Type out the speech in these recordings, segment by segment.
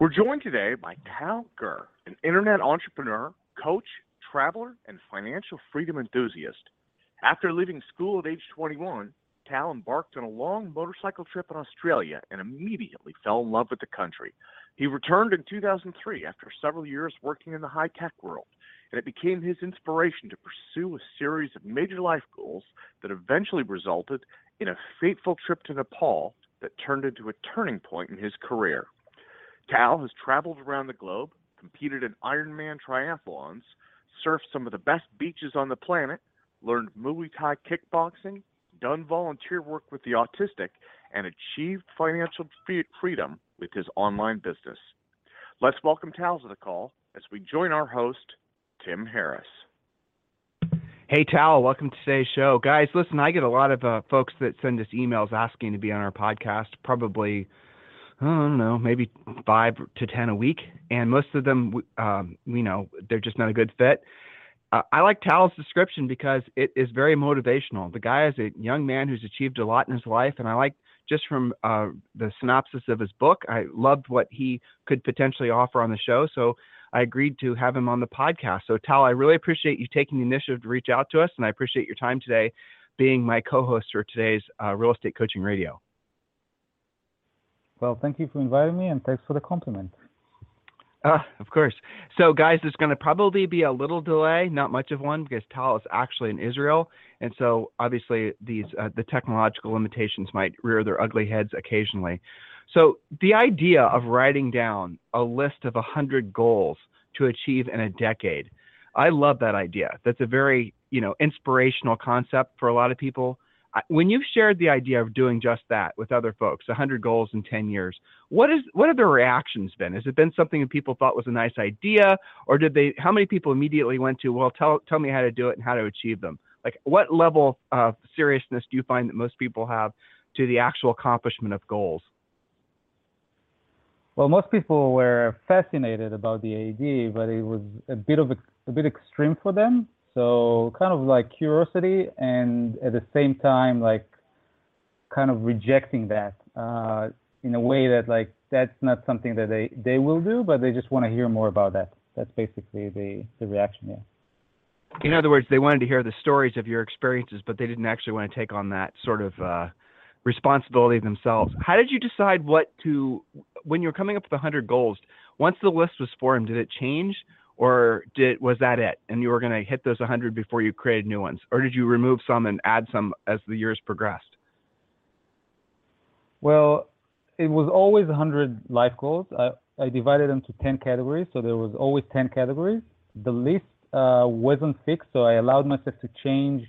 We're joined today by Tal Gur, an internet entrepreneur, coach, traveler, and financial freedom enthusiast. After leaving school at age 21, Tal embarked on a long motorcycle trip in Australia and immediately fell in love with the country. He returned in 2003 after several years working in the high tech world, and it became his inspiration to pursue a series of major life goals that eventually resulted in a fateful trip to Nepal that turned into a turning point in his career. Tal has traveled around the globe, competed in Ironman triathlons, surfed some of the best beaches on the planet, learned Muay Thai kickboxing, done volunteer work with the autistic, and achieved financial freedom with his online business. Let's welcome Tal to the call as we join our host, Tim Harris. Hey, Tal, welcome to today's show. Guys, listen, I get a lot of uh, folks that send us emails asking to be on our podcast, probably I don't know, maybe five to ten a week, and most of them, um, you know, they're just not a good fit. Uh, I like Tal's description because it is very motivational. The guy is a young man who's achieved a lot in his life, and I like just from uh, the synopsis of his book, I loved what he could potentially offer on the show. So I agreed to have him on the podcast. So Tal, I really appreciate you taking the initiative to reach out to us, and I appreciate your time today, being my co-host for today's uh, Real Estate Coaching Radio. Well, thank you for inviting me, and thanks for the compliment. Uh, of course. So, guys, there's going to probably be a little delay, not much of one, because Tal is actually in Israel, and so obviously these uh, the technological limitations might rear their ugly heads occasionally. So, the idea of writing down a list of 100 goals to achieve in a decade, I love that idea. That's a very you know inspirational concept for a lot of people when you've shared the idea of doing just that with other folks 100 goals in 10 years what is what have the reactions been? Has it been something that people thought was a nice idea or did they how many people immediately went to well tell tell me how to do it and how to achieve them? Like what level of seriousness do you find that most people have to the actual accomplishment of goals? Well most people were fascinated about the idea but it was a bit of a, a bit extreme for them so kind of like curiosity and at the same time like kind of rejecting that uh, in a way that like that's not something that they they will do, but they just want to hear more about that. That's basically the the reaction. Yeah. In other words, they wanted to hear the stories of your experiences, but they didn't actually want to take on that sort of uh, responsibility themselves. How did you decide what to when you were coming up with 100 goals? Once the list was formed, did it change? Or did was that it? And you were going to hit those 100 before you created new ones or did you remove some and add some as the years progressed? Well it was always 100 life goals. I, I divided them to 10 categories so there was always 10 categories. The list uh, wasn't fixed so i allowed myself to change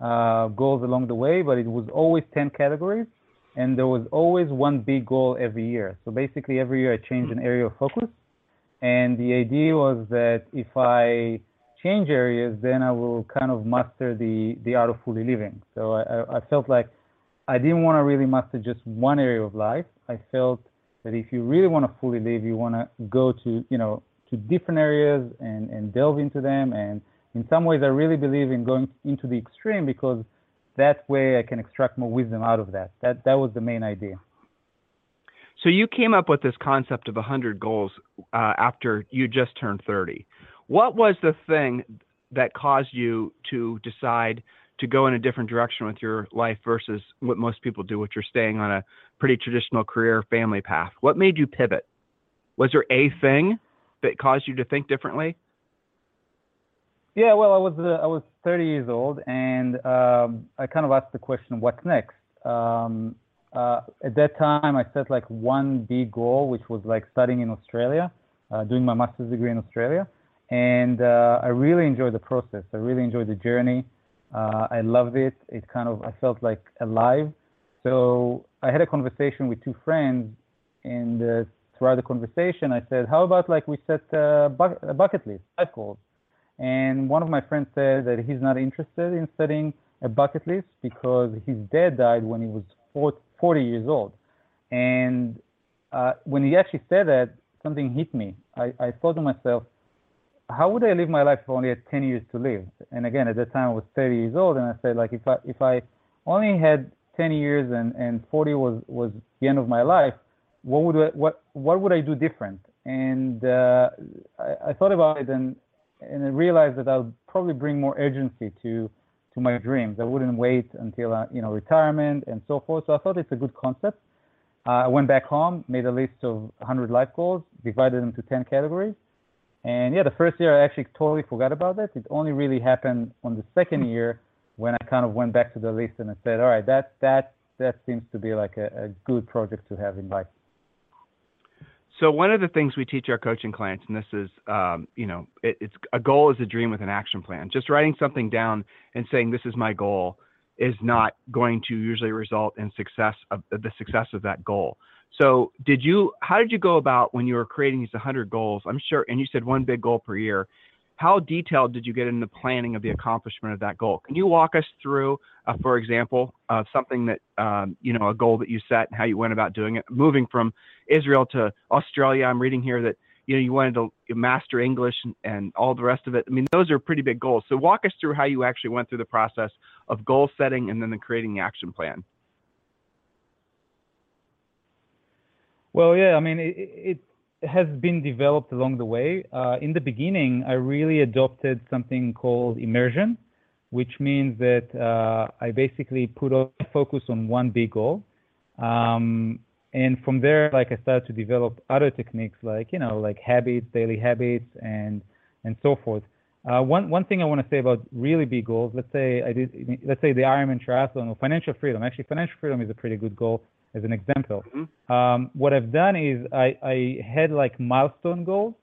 uh, goals along the way but it was always 10 categories and there was always one big goal every year. So basically every year i changed an area of focus and the idea was that if I change areas, then I will kind of master the, the art of fully living. So I, I felt like I didn't want to really master just one area of life. I felt that if you really want to fully live, you want to go to, you know, to different areas and, and delve into them. And in some ways, I really believe in going into the extreme because that way I can extract more wisdom out of that. That, that was the main idea. So you came up with this concept of 100 goals uh, after you just turned 30. What was the thing that caused you to decide to go in a different direction with your life versus what most people do, which are staying on a pretty traditional career family path? What made you pivot? Was there a thing that caused you to think differently? Yeah, well, I was uh, I was 30 years old, and um, I kind of asked the question, "What's next?" Um, uh, at that time, I set like one big goal, which was like studying in Australia, uh, doing my master's degree in Australia. And uh, I really enjoyed the process. I really enjoyed the journey. Uh, I loved it. It kind of, I felt like alive. So I had a conversation with two friends, and uh, throughout the conversation, I said, "How about like we set a, bu- a bucket list, life goals?" And one of my friends said that he's not interested in setting a bucket list because his dad died when he was 40 years old. And uh, when he actually said that, something hit me. I, I thought to myself, how would I live my life if I only had 10 years to live? And again, at that time I was 30 years old, and I said, like, if I if I only had 10 years and, and 40 was, was the end of my life, what would I, what what would I do different? And uh, I, I, thought about it and and I realized that I'll probably bring more urgency to to my dreams. I wouldn't wait until uh, you know retirement and so forth. So I thought it's a good concept. Uh, I went back home, made a list of 100 life goals, divided them to 10 categories. And yeah, the first year I actually totally forgot about it. It only really happened on the second year when I kind of went back to the list and I said, all right, that that that seems to be like a, a good project to have in life. So one of the things we teach our coaching clients, and this is, um, you know, it, it's a goal is a dream with an action plan. Just writing something down and saying this is my goal is not going to usually result in success of the success of that goal. So did you? How did you go about when you were creating these 100 goals? I'm sure, and you said one big goal per year how detailed did you get in the planning of the accomplishment of that goal? Can you walk us through, uh, for example, uh, something that um, you know a goal that you set and how you went about doing it? Moving from Israel to Australia, I'm reading here that you know you wanted to master English and, and all the rest of it. I mean, those are pretty big goals. So walk us through how you actually went through the process of goal setting and then the creating the action plan. Well, yeah, I mean, it, it has been developed along the way. Uh, in the beginning, I really adopted something called immersion, which means that uh, I basically put a focus on one big goal. Um, and from there, like I started to develop other techniques like, you know, like habits, daily habits, and, and so forth. Uh, one, one thing I want to say about really big goals, let's say I did, let's say the Ironman triathlon or financial freedom. Actually, financial freedom is a pretty good goal as an example. Mm-hmm. Um, what I've done is I, I had like milestone goals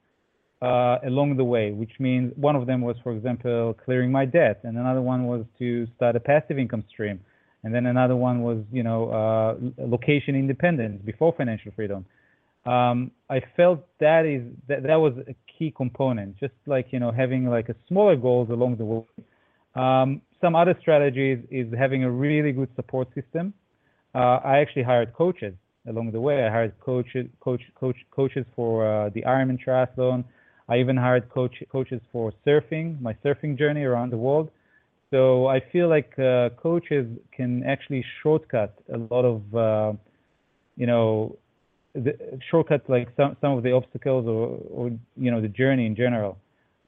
uh, along the way, which means one of them was, for example, clearing my debt, and another one was to start a passive income stream, and then another one was, you know, uh, location independence before financial freedom. Um, I felt that is that, that was a key component, just like you know having like a smaller goals along the way. Um, some other strategies is having a really good support system I actually hired coaches along the way. I hired coaches, coach, coach, coaches for uh, the Ironman triathlon. I even hired coach, coaches for surfing, my surfing journey around the world. So I feel like uh, coaches can actually shortcut a lot of, uh, you know, the, shortcut like some some of the obstacles or, or you know the journey in general.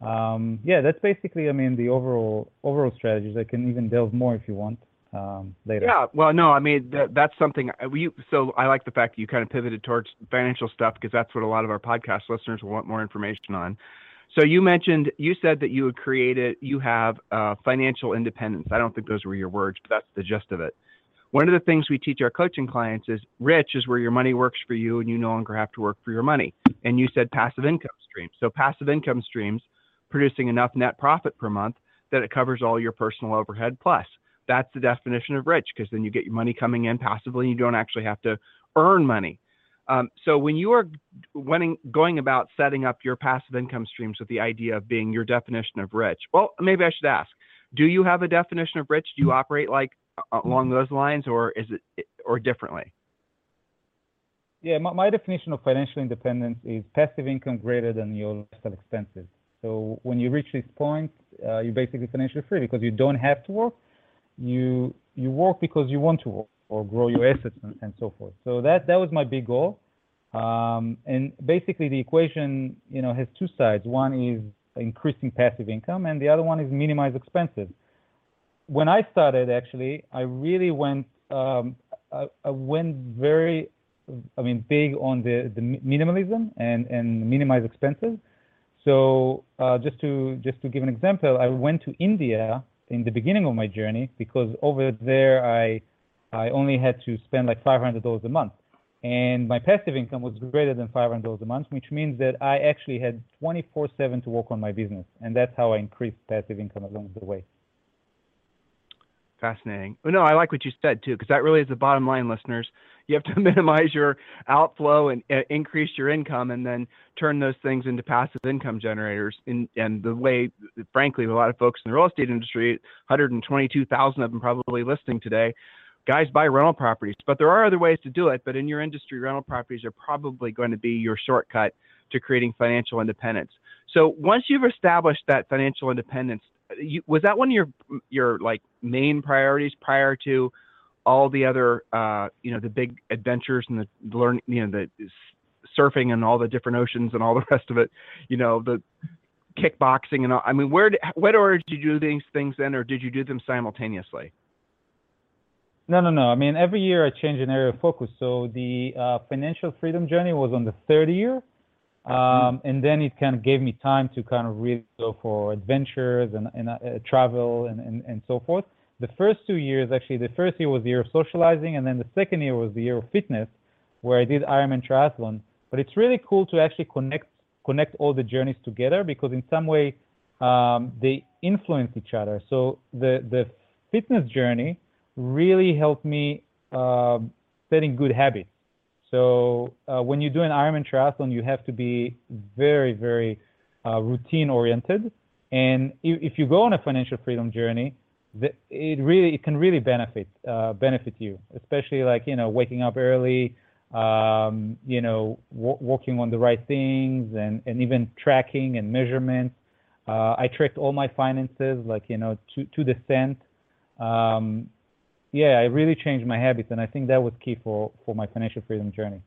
Um, yeah, that's basically I mean the overall overall strategies. I can even delve more if you want um, later. Yeah, well, no, I mean that, that's something uh, we. So I like the fact that you kind of pivoted towards financial stuff because that's what a lot of our podcast listeners will want more information on. So you mentioned you said that you had created you have uh, financial independence. I don't think those were your words, but that's the gist of it. One of the things we teach our coaching clients is rich is where your money works for you and you no longer have to work for your money. And you said passive income streams. So passive income streams producing enough net profit per month that it covers all your personal overhead plus that's the definition of rich because then you get your money coming in passively and you don't actually have to earn money. Um, so when you are when, going about setting up your passive income streams with the idea of being your definition of rich, well, maybe I should ask: Do you have a definition of rich? Do you operate like along those lines, or is it or differently? Yeah, my, my definition of financial independence is passive income greater than your lifestyle expenses. So when you reach this point, uh, you're basically financially free because you don't have to work you you work because you want to work or grow your assets and, and so forth. So that that was my big goal. Um, and basically, the equation you know has two sides. One is increasing passive income, and the other one is minimize expenses. When I started, actually, I really went um, I, I went very I mean, big on the, the minimalism and, and minimize expenses. So uh, just to just to give an example, I went to India in the beginning of my journey because over there I I only had to spend like $500 a month. And my passive income was greater than $500 a month, which means that I actually had 24 7 to work on my business. And that's how I increased passive income along the way. Fascinating. no, I like what you said too, because that really is the bottom line, listeners. You have to minimize your outflow and uh, increase your income, and then turn those things into passive income generators. In, and the way, frankly, a lot of folks in the real estate industry, 122,000 of them probably listening today, guys buy rental properties. But there are other ways to do it. But in your industry, rental properties are probably going to be your shortcut to creating financial independence. So once you've established that financial independence, you, was that one of your your like main priorities prior to all the other uh, you know the big adventures and the learn you know the surfing and all the different oceans and all the rest of it you know the kickboxing and all? I mean where did, what order did you do these things in or did you do them simultaneously? No no no. I mean every year i change an area of focus. So the uh, financial freedom journey was on the third year um, mm-hmm. and then it kind of gave me time to kind of really go for adventures and, and uh, travel and, and, and so forth the first two years, actually, the first year was the year of socializing, and then the second year was the year of fitness, where I did Ironman triathlon. But it's really cool to actually connect connect all the journeys together because in some way um, they influence each other. So the the fitness journey really helped me uh, setting good habits. So uh, when you do an Ironman triathlon, you have to be very very uh, routine oriented. And if, if you go on a financial freedom journey, it really it can really benefit uh, benefit you, especially like you know waking up early, um, you know w- working on the right things, and and even tracking and measurements. Uh, I tracked all my finances, like you know to to the cent. Um, yeah, I really changed my habits, and I think that was key for for my financial freedom journey.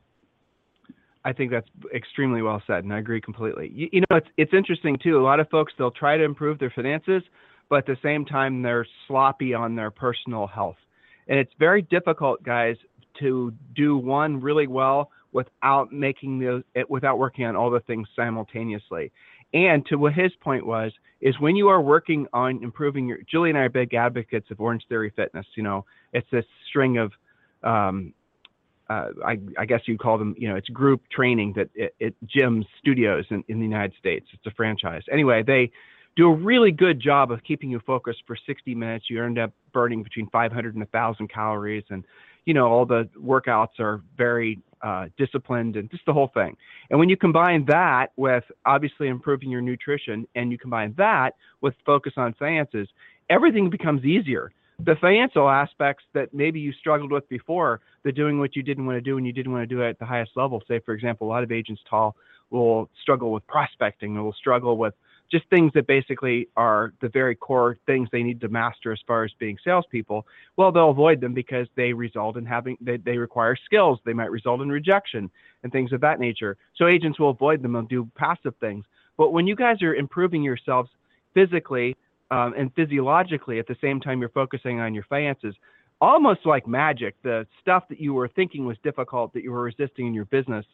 I think that's extremely well said, and I agree completely. You, you know, it's it's interesting too. A lot of folks they'll try to improve their finances, but at the same time they're sloppy on their personal health. And it's very difficult, guys, to do one really well without making those without working on all the things simultaneously. And to what his point was, is when you are working on improving your Julie and I are big advocates of Orangetheory Fitness. You know, it's this string of um, uh, I, I, guess you call them, you know, it's group training that it, it gyms studios in, in the United States. It's a franchise. Anyway, they do a really good job of keeping you focused for 60 minutes. You end up burning between 500 and 1,000 calories, and you know all the workouts are very uh, disciplined and just the whole thing. And when you combine that with obviously improving your nutrition, and you combine that with focus on finances, everything becomes easier. The financial aspects that maybe you struggled with before, the doing what you didn't want to do and you didn't want to do it at the highest level. Say, for example, a lot of agents Tal will struggle with prospecting, will struggle with just things that basically are the very core things they need to master as far as being salespeople. Well, they'll avoid them because they result in having they, they require skills. They might result in rejection and things of that nature. So agents will avoid them and do passive things. But when you guys are improving yourselves physically um, and physiologically at the same time you're focusing on your finances, almost like magic, the stuff that you were thinking was difficult that you were resisting in your business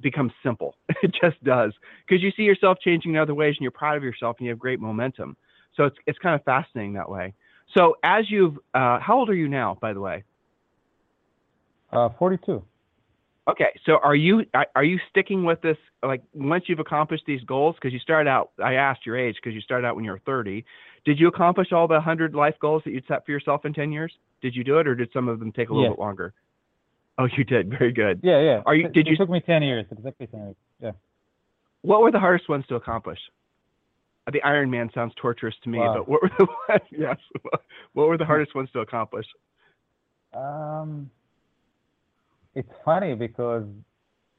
becomes simple. It just does because you see yourself changing in other ways and you're proud of yourself and you have great momentum. So it's it's kind of fascinating that way. So as you've, uh, how old are you now, by the way? Uh, 42. Okay, so are you are you sticking with this? Like once you've accomplished these goals, because you started out, I asked your age because you started out when you were 30. Did you accomplish all the 100 life goals that you'd set for yourself in 10 years? Did you do it, or did some of them take a little bit longer? Oh, you did. Very good. Yeah, yeah. Are you? Did it you? took me ten years, exactly ten years. Yeah. What were the hardest ones to accomplish? The Iron Man sounds torturous to me, wow. but what were the yes? What were the hardest ones to accomplish? Um, it's funny because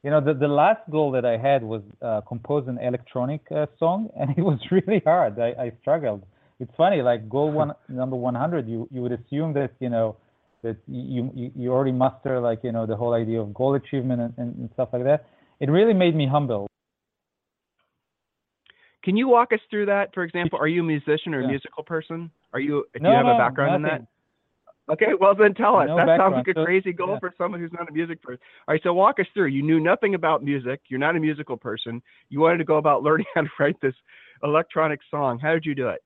you know the the last goal that I had was uh, compose an electronic uh, song, and it was really hard. I, I struggled. It's funny, like goal one number 100, you you would assume that you know that you, you, you already master like you know the whole idea of goal achievement and, and, and stuff like that it really made me humble can you walk us through that for example are you a musician or a musical person are you do no, you have no, a background nothing. in that okay well then tell us. no that background. sounds like a crazy goal yeah. for someone who's not a music person. All right so walk us through. You knew nothing about music. You're not a musical person. You wanted to go about learning how to write this electronic song. How did you do it?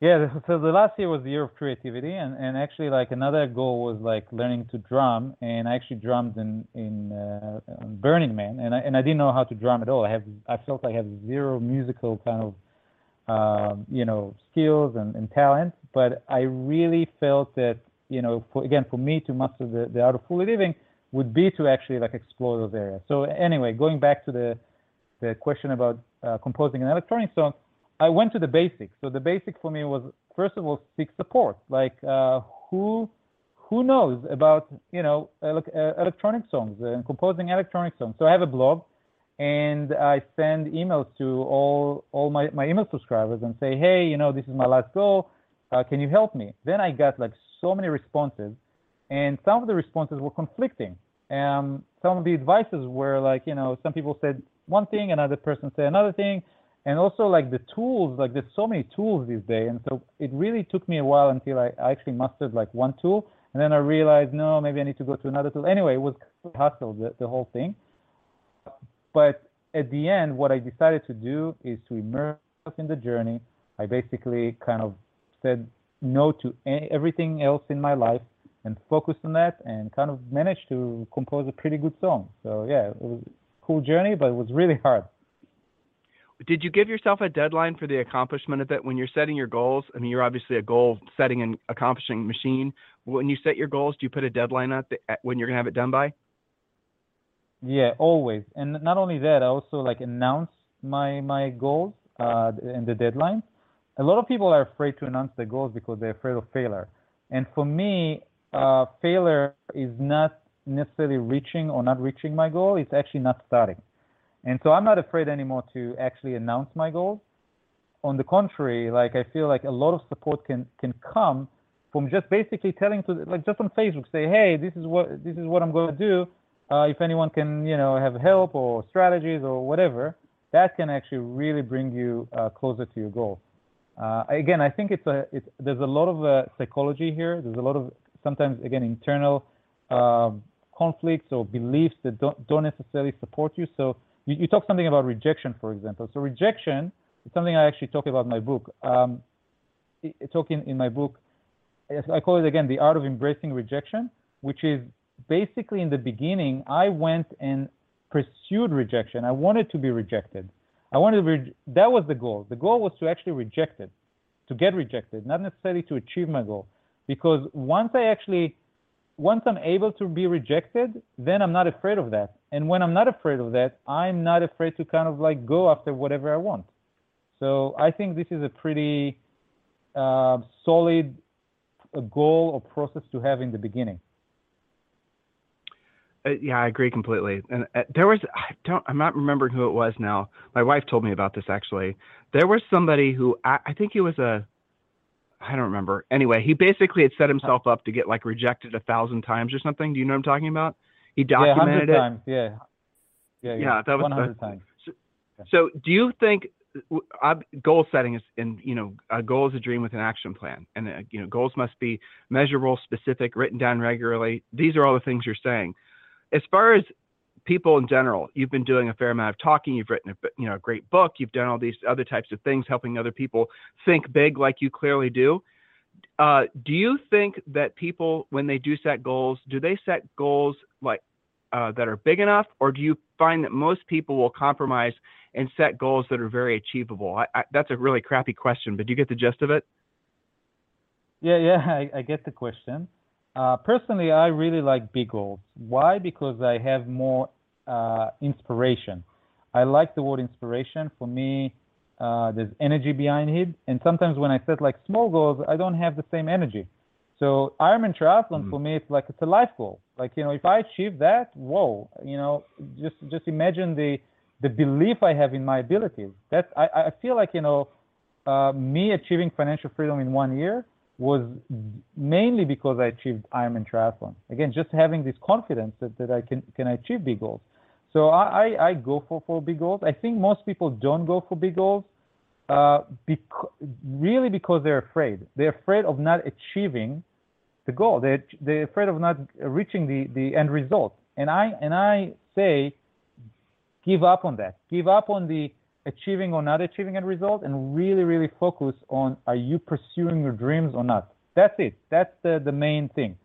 Yeah, so the last year was the year of creativity, and, and actually like another goal was like learning to drum, and I actually drummed in in uh, Burning Man, and I and I didn't know how to drum at all. I have I felt like I have zero musical kind of um, you know skills and, and talent, but I really felt that you know, for, again, for me to master the, the art of fully living would be to actually like explore those areas. So anyway, going back to the the question about uh, composing an electronic song, I went to the basics. So the basic for me was first of all seek support. Like uh, who who knows about you know uh, electronic songs and composing electronic songs. So I have a blog, and I send emails to all all my, my email subscribers and say, hey, you know, this is my last goal. Uh, can you help me? Then I got like so many responses, and some of the responses were conflicting. Um, some of the advices were like, you know, some people said one thing, another person said another thing, and also like the tools, like there's so many tools these days, and so it really took me a while until I, I actually mastered like one tool, and then I realized, no, maybe I need to go to another tool. Anyway, it was hustle the, the whole thing. But at the end, what I decided to do is to immerse in the journey. I basically kind of said no to any, everything else in my life and focused on that and kind of managed to compose a pretty good song. So yeah, it was a cool journey, but it was really hard. Did you give yourself a deadline for the accomplishment of it when you're setting your goals? I mean, you're obviously a goal setting and accomplishing machine. When you set your goals, do you put a deadline at, the, at when you're gonna have it done by? Yeah, always. And not only that, I also like announce my my goals uh, and the deadlines a lot of people are afraid to announce their goals because they're afraid of failure. And for me, uh, failure is not necessarily reaching or not reaching my goal. It's actually not starting. And so I'm not afraid anymore to actually announce my goals. On the contrary, like I feel like a lot of support can can come from just basically telling to like just on Facebook say, hey, this is what this is what I'm going to do. Uh, if anyone can you know have help or strategies or whatever, that can actually really bring you uh, closer to your goal. Uh, again, I think it's a it's, there's a lot of uh, psychology here. There's a lot of sometimes again internal um, conflicts or beliefs that don't don't necessarily support you. So you, you, talk something about rejection, for example. So rejection is something I actually talk about in my book. Um, talking in my book, I call it again the art of embracing rejection, which is basically in the beginning I went and pursued rejection. I wanted to be rejected. I wanted to re- that was the goal. The goal was to actually reject it, to get rejected, not necessarily to achieve my goal. Because once I actually, once I'm able to be rejected, then I'm not afraid of that. And when I'm not afraid of that, I'm not afraid to kind of like go after whatever I want. So I think this is a pretty uh, solid goal or process to have in the beginning. Uh, yeah, I agree completely. And uh, there was, I don't, I'm not remembering who it was now. My wife told me about this actually. There was somebody who, I, I think he was a, I don't remember. Anyway, he basically had set himself up to get like rejected a thousand times or something. Do you know what I'm talking about? He documented yeah, it. Times. Yeah. Yeah. Yeah. yeah that was 100 times. So, so, do you think uh, goal setting is, and you know, a goal is a dream with an action plan, and uh, you know, goals must be measurable, specific, written down regularly. These are all the things you're saying as far as people in general, you've been doing a fair amount of talking. You've written a you know a great book. You've done all these other types of things, helping other people think big, like you clearly do. Uh, do you think that people, when they do set goals, do they set goals like uh, that are big enough, or do you find that most people will compromise and set goals that are very achievable? I, I, that's a really crappy question, but do you get the gist of it? Yeah, yeah, I, I get the question. Uh, personally, I really like big goals. Why? Because I have more uh, inspiration. I like the word inspiration. For me, uh, there's energy behind it. And sometimes when I set like small goals, I don't have the same energy. So Ironman triathlon mm-hmm. for me, it's like it's a life goal. Like you know, if I achieve that, whoa! You know, just just imagine the the belief I have in my abilities. That I, I feel like you know, uh, me achieving financial freedom in one year was mainly because I achieved Ironman triathlon. Again, just having this confidence that, that I can can achieve big goals. So I, I, I go for, for big goals. I think most people don't go for big goals uh, because, really because they're afraid. They're afraid of not achieving the goal. They're, they're afraid of not reaching the, the end result. And I and I say, give up on that. Give up on the achieving or not achieving a result and really, really focus on are you pursuing your dreams or not. That's it. That's the, the main thing.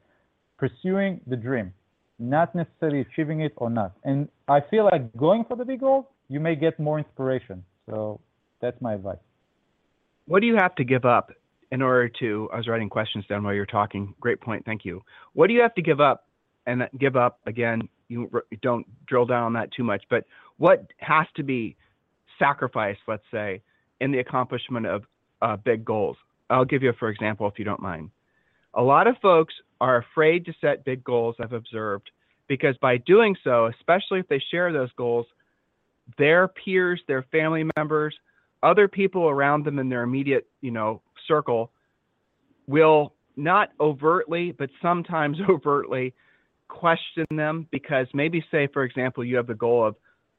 Pursuing the dream, not necessarily achieving it or not. And I feel like going for the big goal, you may get more inspiration. So that's my advice. What do you have to give up in order to, I was writing questions down while you were talking. Great point. Thank you. What do you have to give up? And give up again, you don't drill down on that too much, but what has to be sacrificed, let's say, in the accomplishment of uh, big goals? I'll give you, for example, if you don't mind. A lot of folks are afraid to set big goals, I've observed, because by doing so, especially if they share those goals, their peers, their family members, other people around them in their immediate, you know, circle will not overtly, but sometimes overtly question them because maybe say, for example, you have the goal of,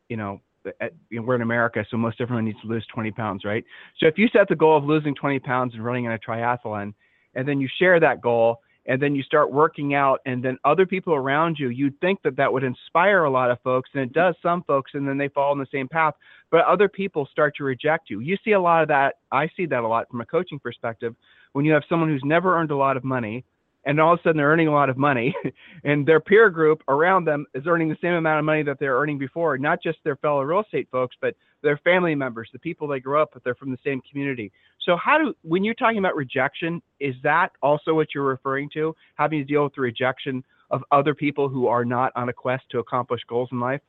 you know, at, you know, we're in America, so most everyone needs to lose 20 pounds, right? So if you set the goal of losing 20 pounds and running in a triathlon, and then you share that goal, and then you start working out and then other people around you you'd think that that would inspire a lot of folks and it does some folks and then they fall in the same path but other people start to reject you you see a lot of that i see that a lot from a coaching perspective when you have someone who's never earned a lot of money and all of a sudden they're earning a lot of money. And their peer group around them is earning the same amount of money that they're earning before not just their fellow real estate folks but their family members the people they grew up with they're from the same community. So how do when you're talking about rejection is that also what you're referring to? Having to deal with the rejection of other people who are not on a quest to accomplish goals in life?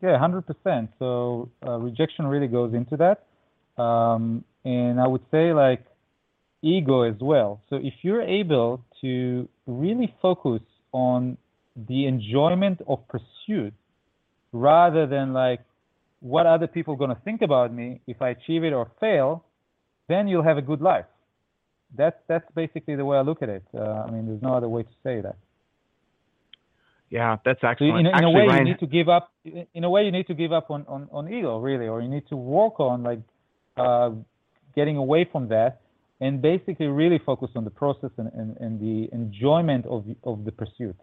Yeah 100% so uh, rejection really goes into that. Um, and i would say like ego as well. So if you're able to really focus on the enjoyment of pursuit rather than like what other people are going to think about me if I achieve it or fail, then you'll have a good life. That's that's basically the way I look at it. Uh, I mean, there's no other way to say that. Yeah, that's actually. So in, in Actually, a way, Ryan, you need to give up. In a way, you need to give up on, on, on ego, really, or you need to work on like uh, getting away from that and basically really focus on the process and, and, and the enjoyment of, of the pursuit.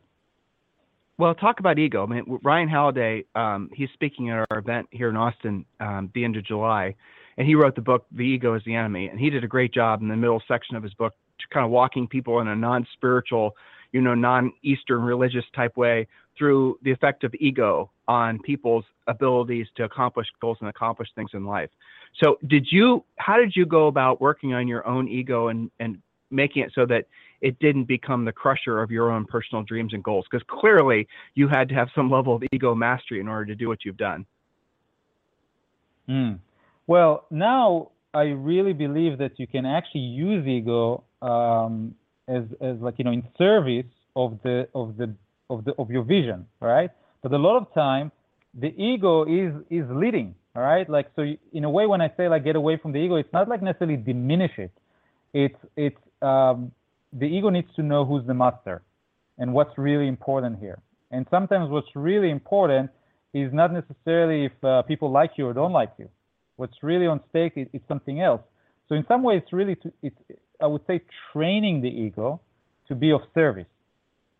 Well, talk about ego. I mean, Ryan Holiday, um, he's speaking at our event here in Austin um, the end of July, and he wrote the book "The Ego Is the Enemy," and he did a great job in the middle section of his book, kind of walking people in a non-spiritual, you know, non-Eastern religious type way through the effect of ego on people's abilities to accomplish goals and accomplish things in life. So did you how did you go about working on your own ego and and making it so that it didn't become the crusher of your own personal dreams and goals because clearly you had to have some level of ego mastery in order to do what you've done. Mm. Well, now I really believe that you can actually use ego um, as, as like you know in service of the of the of the of your vision, right? But a lot of time the ego is is leading all right? Like so in a way when i say like get away from the ego it's not like necessarily diminish it. It's it's um, the ego needs to know who's the master and what's really important here. And sometimes what's really important is not necessarily if uh, people like you or don't like you. What's really on stake is, is something else. So in some ways it's really to, it's i would say training the ego to be of service.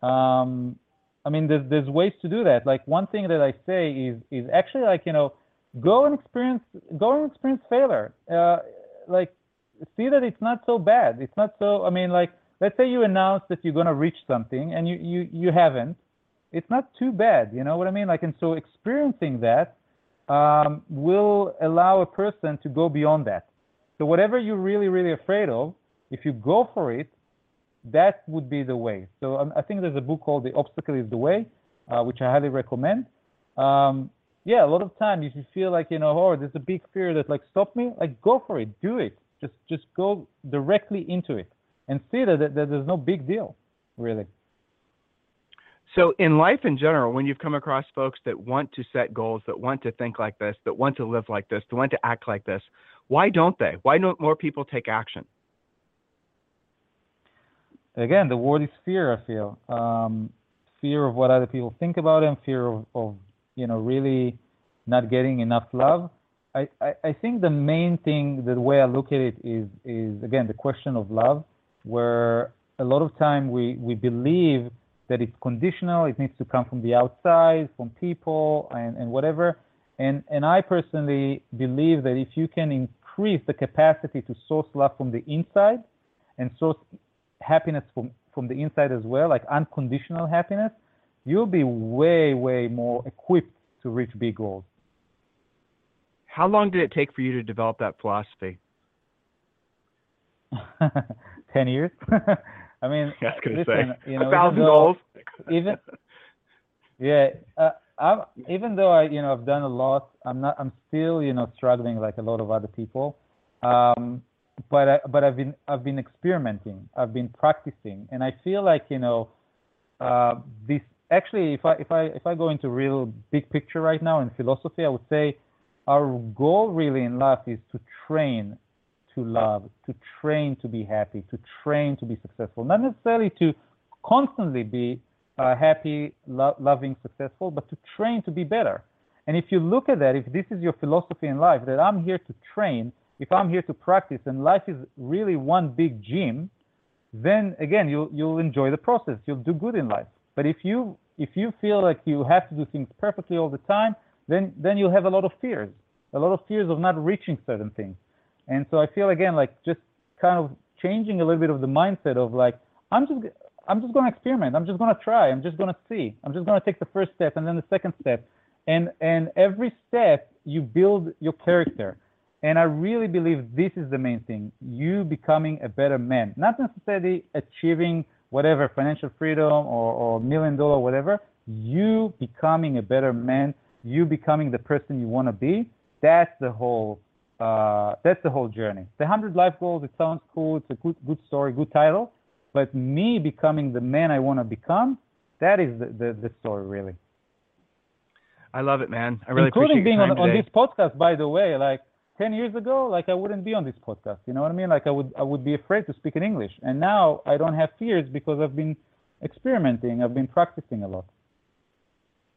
Um, I mean, there's there's ways to do that. Like one thing that I say is is actually like you know, go and experience go and experience failure. Uh, like see that it's not so bad. It's not so. I mean, like let's say you announce that you're gonna reach something and you you you haven't. It's not too bad. You know what I mean? Like and so experiencing that um, will allow a person to go beyond that. So whatever you're really really afraid of, if you go for it, that would be the way. So um, I think there's a book called The Obstacle is the Way, uh, which I highly recommend. Um, yeah, a lot of times if you feel like, you know, oh, there's a big fear that like stop me, like go for it, do it. Just just go directly into it and see that, that, that there's no big deal, really. So in life in general, when you've come across folks that want to set goals, that want to think like this, that want to live like this, that want to act like this, why don't they? Why don't more people take action? Again, the word is fear. I feel um, fear of what other people think about him, fear of, of you know really not getting enough love. I, I, I think the main thing, the way I look at it is is again the question of love, where a lot of time we we believe that it's conditional, it needs to come from the outside, from people and, and whatever. And and I personally believe that if you can increase the capacity to source love from the inside and source happiness from, from the inside as well, like unconditional happiness, you'll be way, way more equipped to reach big goals. How long did it take for you to develop that philosophy? 10 years. I mean, I was gonna listen, say you know, a thousand goals. even yeah uh, I'm, even though i you know i've done a lot i'm not i'm still you know struggling like a lot of other people um but I, but i've been i've been experimenting i've been practicing and i feel like you know uh this actually if i if i if i go into real big picture right now in philosophy i would say our goal really in life is to train to love to train to be happy to train to be successful not necessarily to constantly be uh, happy, lo- loving, successful, but to train to be better. And if you look at that, if this is your philosophy in life, that I'm here to train, if I'm here to practice, and life is really one big gym, then again you'll you'll enjoy the process. You'll do good in life. But if you if you feel like you have to do things perfectly all the time, then then you'll have a lot of fears, a lot of fears of not reaching certain things. And so I feel again like just kind of changing a little bit of the mindset of like I'm just I'm just going to experiment. I'm just going to try. I'm just going to see. I'm just going to take the first step and then the second step. And and every step you build your character. And I really believe this is the main thing. You becoming a better man, not necessarily achieving whatever financial freedom or, or million dollar whatever. You becoming a better man, you becoming the person you want to be. That's the whole uh, that's the whole journey. The hundred life goals. It sounds cool. It's a good good story, good title but me becoming the man I want to become, that is the, the, the story really. I love it, man. I really Including appreciate being on, on this podcast, by the way, like 10 years ago, like I wouldn't be on this podcast. You know what I mean? Like I would, I would be afraid to speak in English. And now I don't have fears because I've been experimenting. I've been practicing a lot.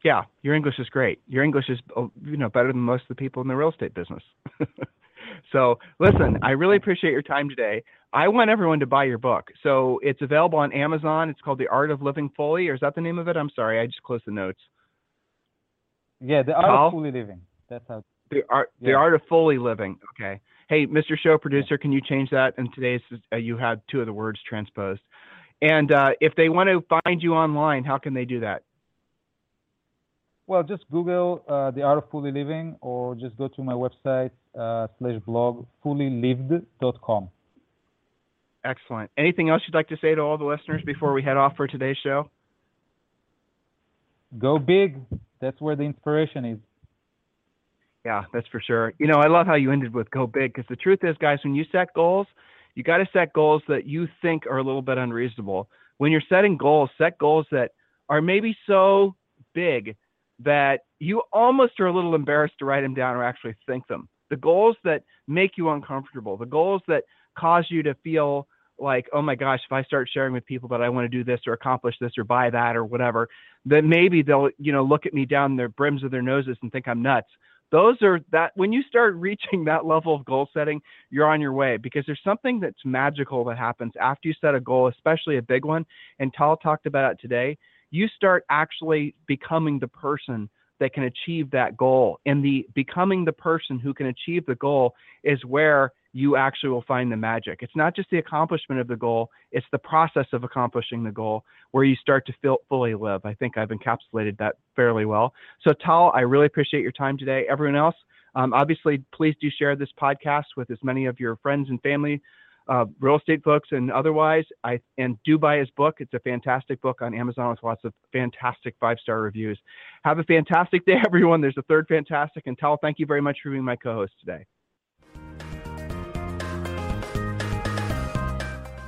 Yeah, your English is great. Your English is, uh, you know, better than most of the people in the real estate business. so, listen, I really appreciate your time today. I want everyone to buy your book. So, it's available on Amazon. It's called The Art of Living Fully, or is that the name of it? I'm sorry, I just closed the notes. Yeah, the art How? of fully living. That's how. The art, the Yeah. art of fully living. Okay. Hey, Mr. Show Producer, can you change that? And today's uh, you had two of the words transposed. And uh, if they want to find you online, how can they do that? Well, just Google uh, the art of fully living, or just go to my website uh, slash blog fullylived.com. Excellent. Anything else you'd like to say to all the listeners before we head off for today's show? Go big. That's where the inspiration is. Yeah, that's for sure. You know, I love how you ended with go big because the truth is, guys, when you set goals, you got to set goals that you think are a little bit unreasonable. When you're setting goals, set goals that are maybe so big that you almost are a little embarrassed to write them down or actually think them. The goals that make you uncomfortable, the goals that cause you to feel like, oh my gosh, if I start sharing with people that I want to do this or accomplish this or buy that or whatever, then maybe they'll, you know, look at me down their brims of their noses and think I'm nuts those are that when you start reaching that level of goal setting you're on your way because there's something that's magical that happens after you set a goal especially a big one and tal talked about it today. You start actually becoming the person that can achieve that goal and the becoming the person who can achieve the goal is where you actually will find the magic it's not just the accomplishment of the goal it's the process of accomplishing the goal where you start to feel fully live i think i've encapsulated that fairly well so, Tal, I really appreciate your time today. Everyone else, um, obviously, please do share this podcast with as many of your friends and family, uh, real estate folks, and otherwise. I and do buy his book. It's a fantastic book on Amazon with lots of fantastic five star reviews. Have a fantastic day, everyone. There's a third fantastic. And Tal, thank you very much for being my co-host today.